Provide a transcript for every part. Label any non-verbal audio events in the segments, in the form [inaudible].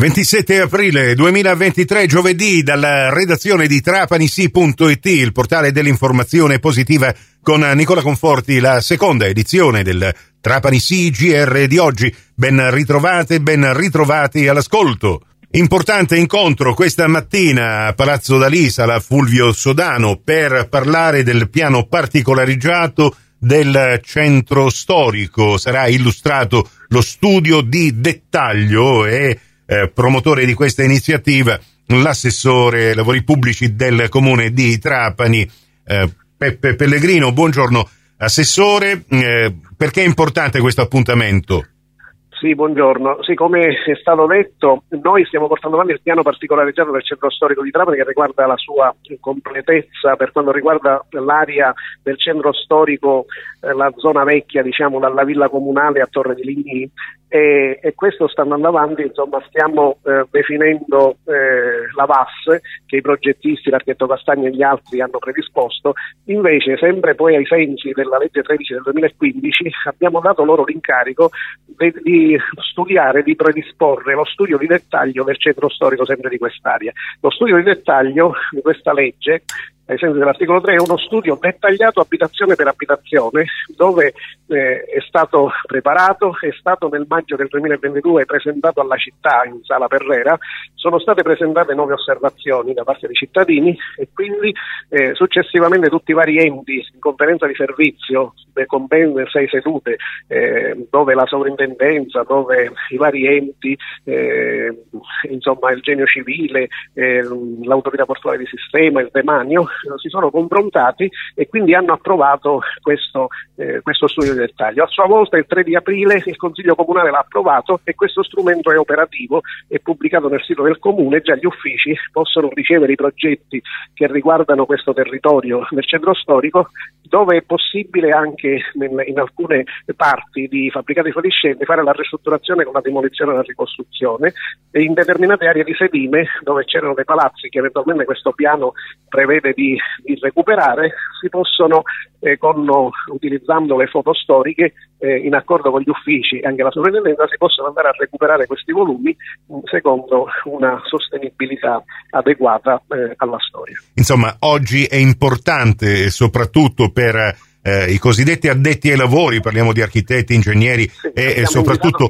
27 aprile 2023, giovedì, dalla redazione di trapanisi.it, il portale dell'informazione positiva con Nicola Conforti, la seconda edizione del Trapanisi GR di oggi. Ben ritrovate, ben ritrovati all'ascolto. Importante incontro questa mattina a Palazzo d'Alisa, la Fulvio Sodano, per parlare del piano particolareggiato del centro storico. Sarà illustrato lo studio di dettaglio e eh, promotore di questa iniziativa, l'assessore lavori pubblici del comune di Trapani, eh, Peppe Pellegrino. Buongiorno, assessore. Eh, perché è importante questo appuntamento? Sì, buongiorno. Sì, come è stato detto, noi stiamo portando avanti il piano particolareggiato del centro storico di Trapani che riguarda la sua completezza per quanto riguarda l'area del centro storico, eh, la zona vecchia, diciamo, dalla villa comunale a Torre di Ligni e, e, questo sta andando avanti, insomma stiamo eh, definendo eh, la VAS che i progettisti, l'architetto Castagno e gli altri hanno predisposto, invece sempre poi ai sensi della legge 13 del 2015 abbiamo dato loro l'incarico di, di studiare, di predisporre lo studio di dettaglio del centro storico sempre di quest'area. Lo studio di dettaglio di questa legge ai sensi dell'articolo 3, è uno studio dettagliato abitazione per abitazione dove eh, è stato preparato, è stato nel maggio del 2022 presentato alla città in sala Perrera, sono state presentate nuove osservazioni da parte dei cittadini e quindi eh, successivamente tutti i vari enti in conferenza di servizio con ben sei sedute eh, dove la sovrintendenza, dove i vari enti, eh, insomma il genio civile, eh, l'autorità portuale di sistema, il demanio si sono confrontati e quindi hanno approvato questo, eh, questo, studio di dettaglio. A sua volta il 3 di aprile il Consiglio Comunale l'ha approvato e questo strumento è operativo, è pubblicato nel sito del Comune, già gli uffici possono ricevere i progetti che riguardano questo territorio del centro storico dove è possibile anche nel, in alcune parti di fabbricati fuoriescenti fare la ristrutturazione con la demolizione e la ricostruzione e in determinate aree di sedime dove c'erano dei palazzi che eventualmente questo piano prevede di, di recuperare si possono eh, con, utilizzando le foto storiche eh, in accordo con gli uffici e anche la sovrintendenza si possono andare a recuperare questi volumi secondo una sostenibilità adeguata eh, alla storia. Insomma, oggi è importante soprattutto per eh, i cosiddetti addetti ai lavori, parliamo di architetti, ingegneri sì, e, e soprattutto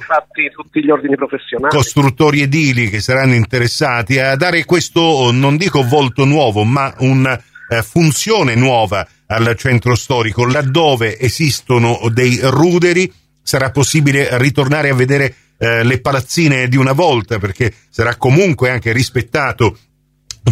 tutti gli ordini professionali. costruttori edili che saranno interessati a dare questo, non dico volto nuovo, ma una eh, funzione nuova al centro storico, laddove esistono dei ruderi sarà possibile ritornare a vedere eh, le palazzine di una volta perché sarà comunque anche rispettato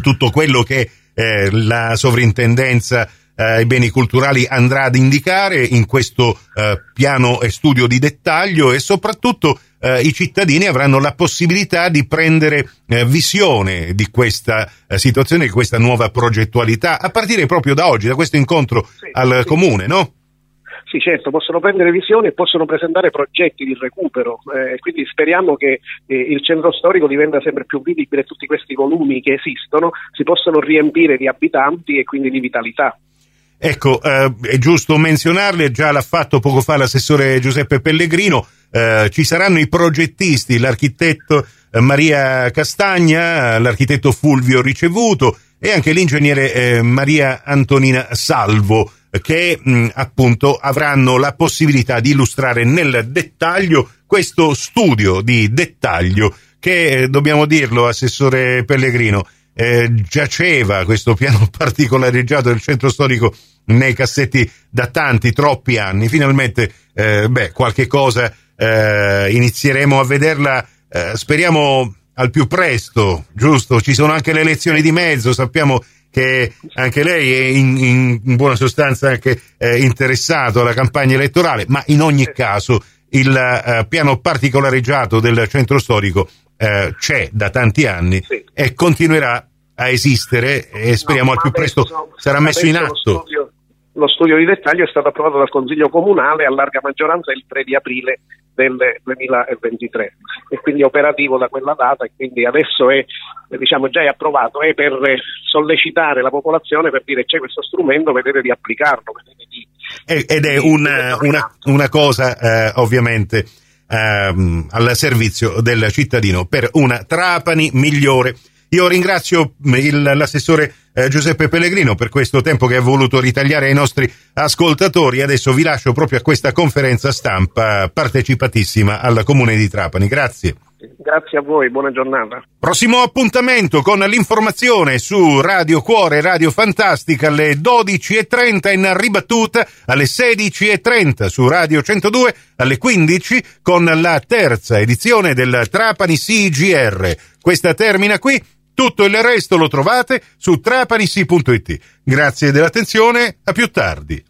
tutto quello che eh, la sovrintendenza ai beni culturali andrà ad indicare in questo eh, piano e studio di dettaglio e soprattutto eh, i cittadini avranno la possibilità di prendere eh, visione di questa eh, situazione, di questa nuova progettualità, a partire proprio da oggi, da questo incontro sì, al sì. comune, no? Sì, certo, possono prendere visione e possono presentare progetti di recupero, eh, quindi speriamo che eh, il centro storico diventa sempre più vivibile, tutti questi volumi che esistono si possano riempire di abitanti e quindi di vitalità. Ecco, eh, è giusto menzionarle, già l'ha fatto poco fa l'assessore Giuseppe Pellegrino, eh, ci saranno i progettisti, l'architetto eh, Maria Castagna, l'architetto Fulvio Ricevuto e anche l'ingegnere eh, Maria Antonina Salvo che mh, appunto avranno la possibilità di illustrare nel dettaglio questo studio di dettaglio che, eh, dobbiamo dirlo, assessore Pellegrino, eh, giaceva questo piano [laughs] particolareggiato del centro storico nei cassetti da tanti, troppi anni. Finalmente, eh, beh, qualche cosa eh, inizieremo a vederla, eh, speriamo al più presto, giusto? Ci sono anche le elezioni di mezzo, sappiamo che anche lei è in, in, buona sostanza anche eh, interessato alla campagna elettorale, ma in ogni caso il eh, piano particolareggiato del centro storico eh, c'è da tanti anni sì. e continuerà a esistere e speriamo no, al più presto sarà messo in atto. Lo studio, lo studio, di dettaglio è stato approvato dal Consiglio Comunale a larga maggioranza il 3 di aprile del 2023 e quindi è operativo da quella data e quindi adesso è diciamo, già è approvato è per sollecitare la popolazione per dire c'è questo strumento, vedete di applicarlo, vedete di, ed è una, una, una cosa eh, ovviamente ehm, al servizio del cittadino per una Trapani migliore. Io ringrazio il, l'assessore eh, Giuseppe Pellegrino per questo tempo che ha voluto ritagliare ai nostri ascoltatori. Adesso vi lascio proprio a questa conferenza stampa partecipatissima al Comune di Trapani. Grazie. Grazie a voi, buona giornata. Prossimo appuntamento con l'informazione su Radio Cuore Radio Fantastica alle 12.30 in ribattuta alle 16.30 su Radio 102 alle 15 con la terza edizione del Trapani CGR. Questa termina qui. Tutto il resto lo trovate su trapanisi.it. Grazie dell'attenzione, a più tardi.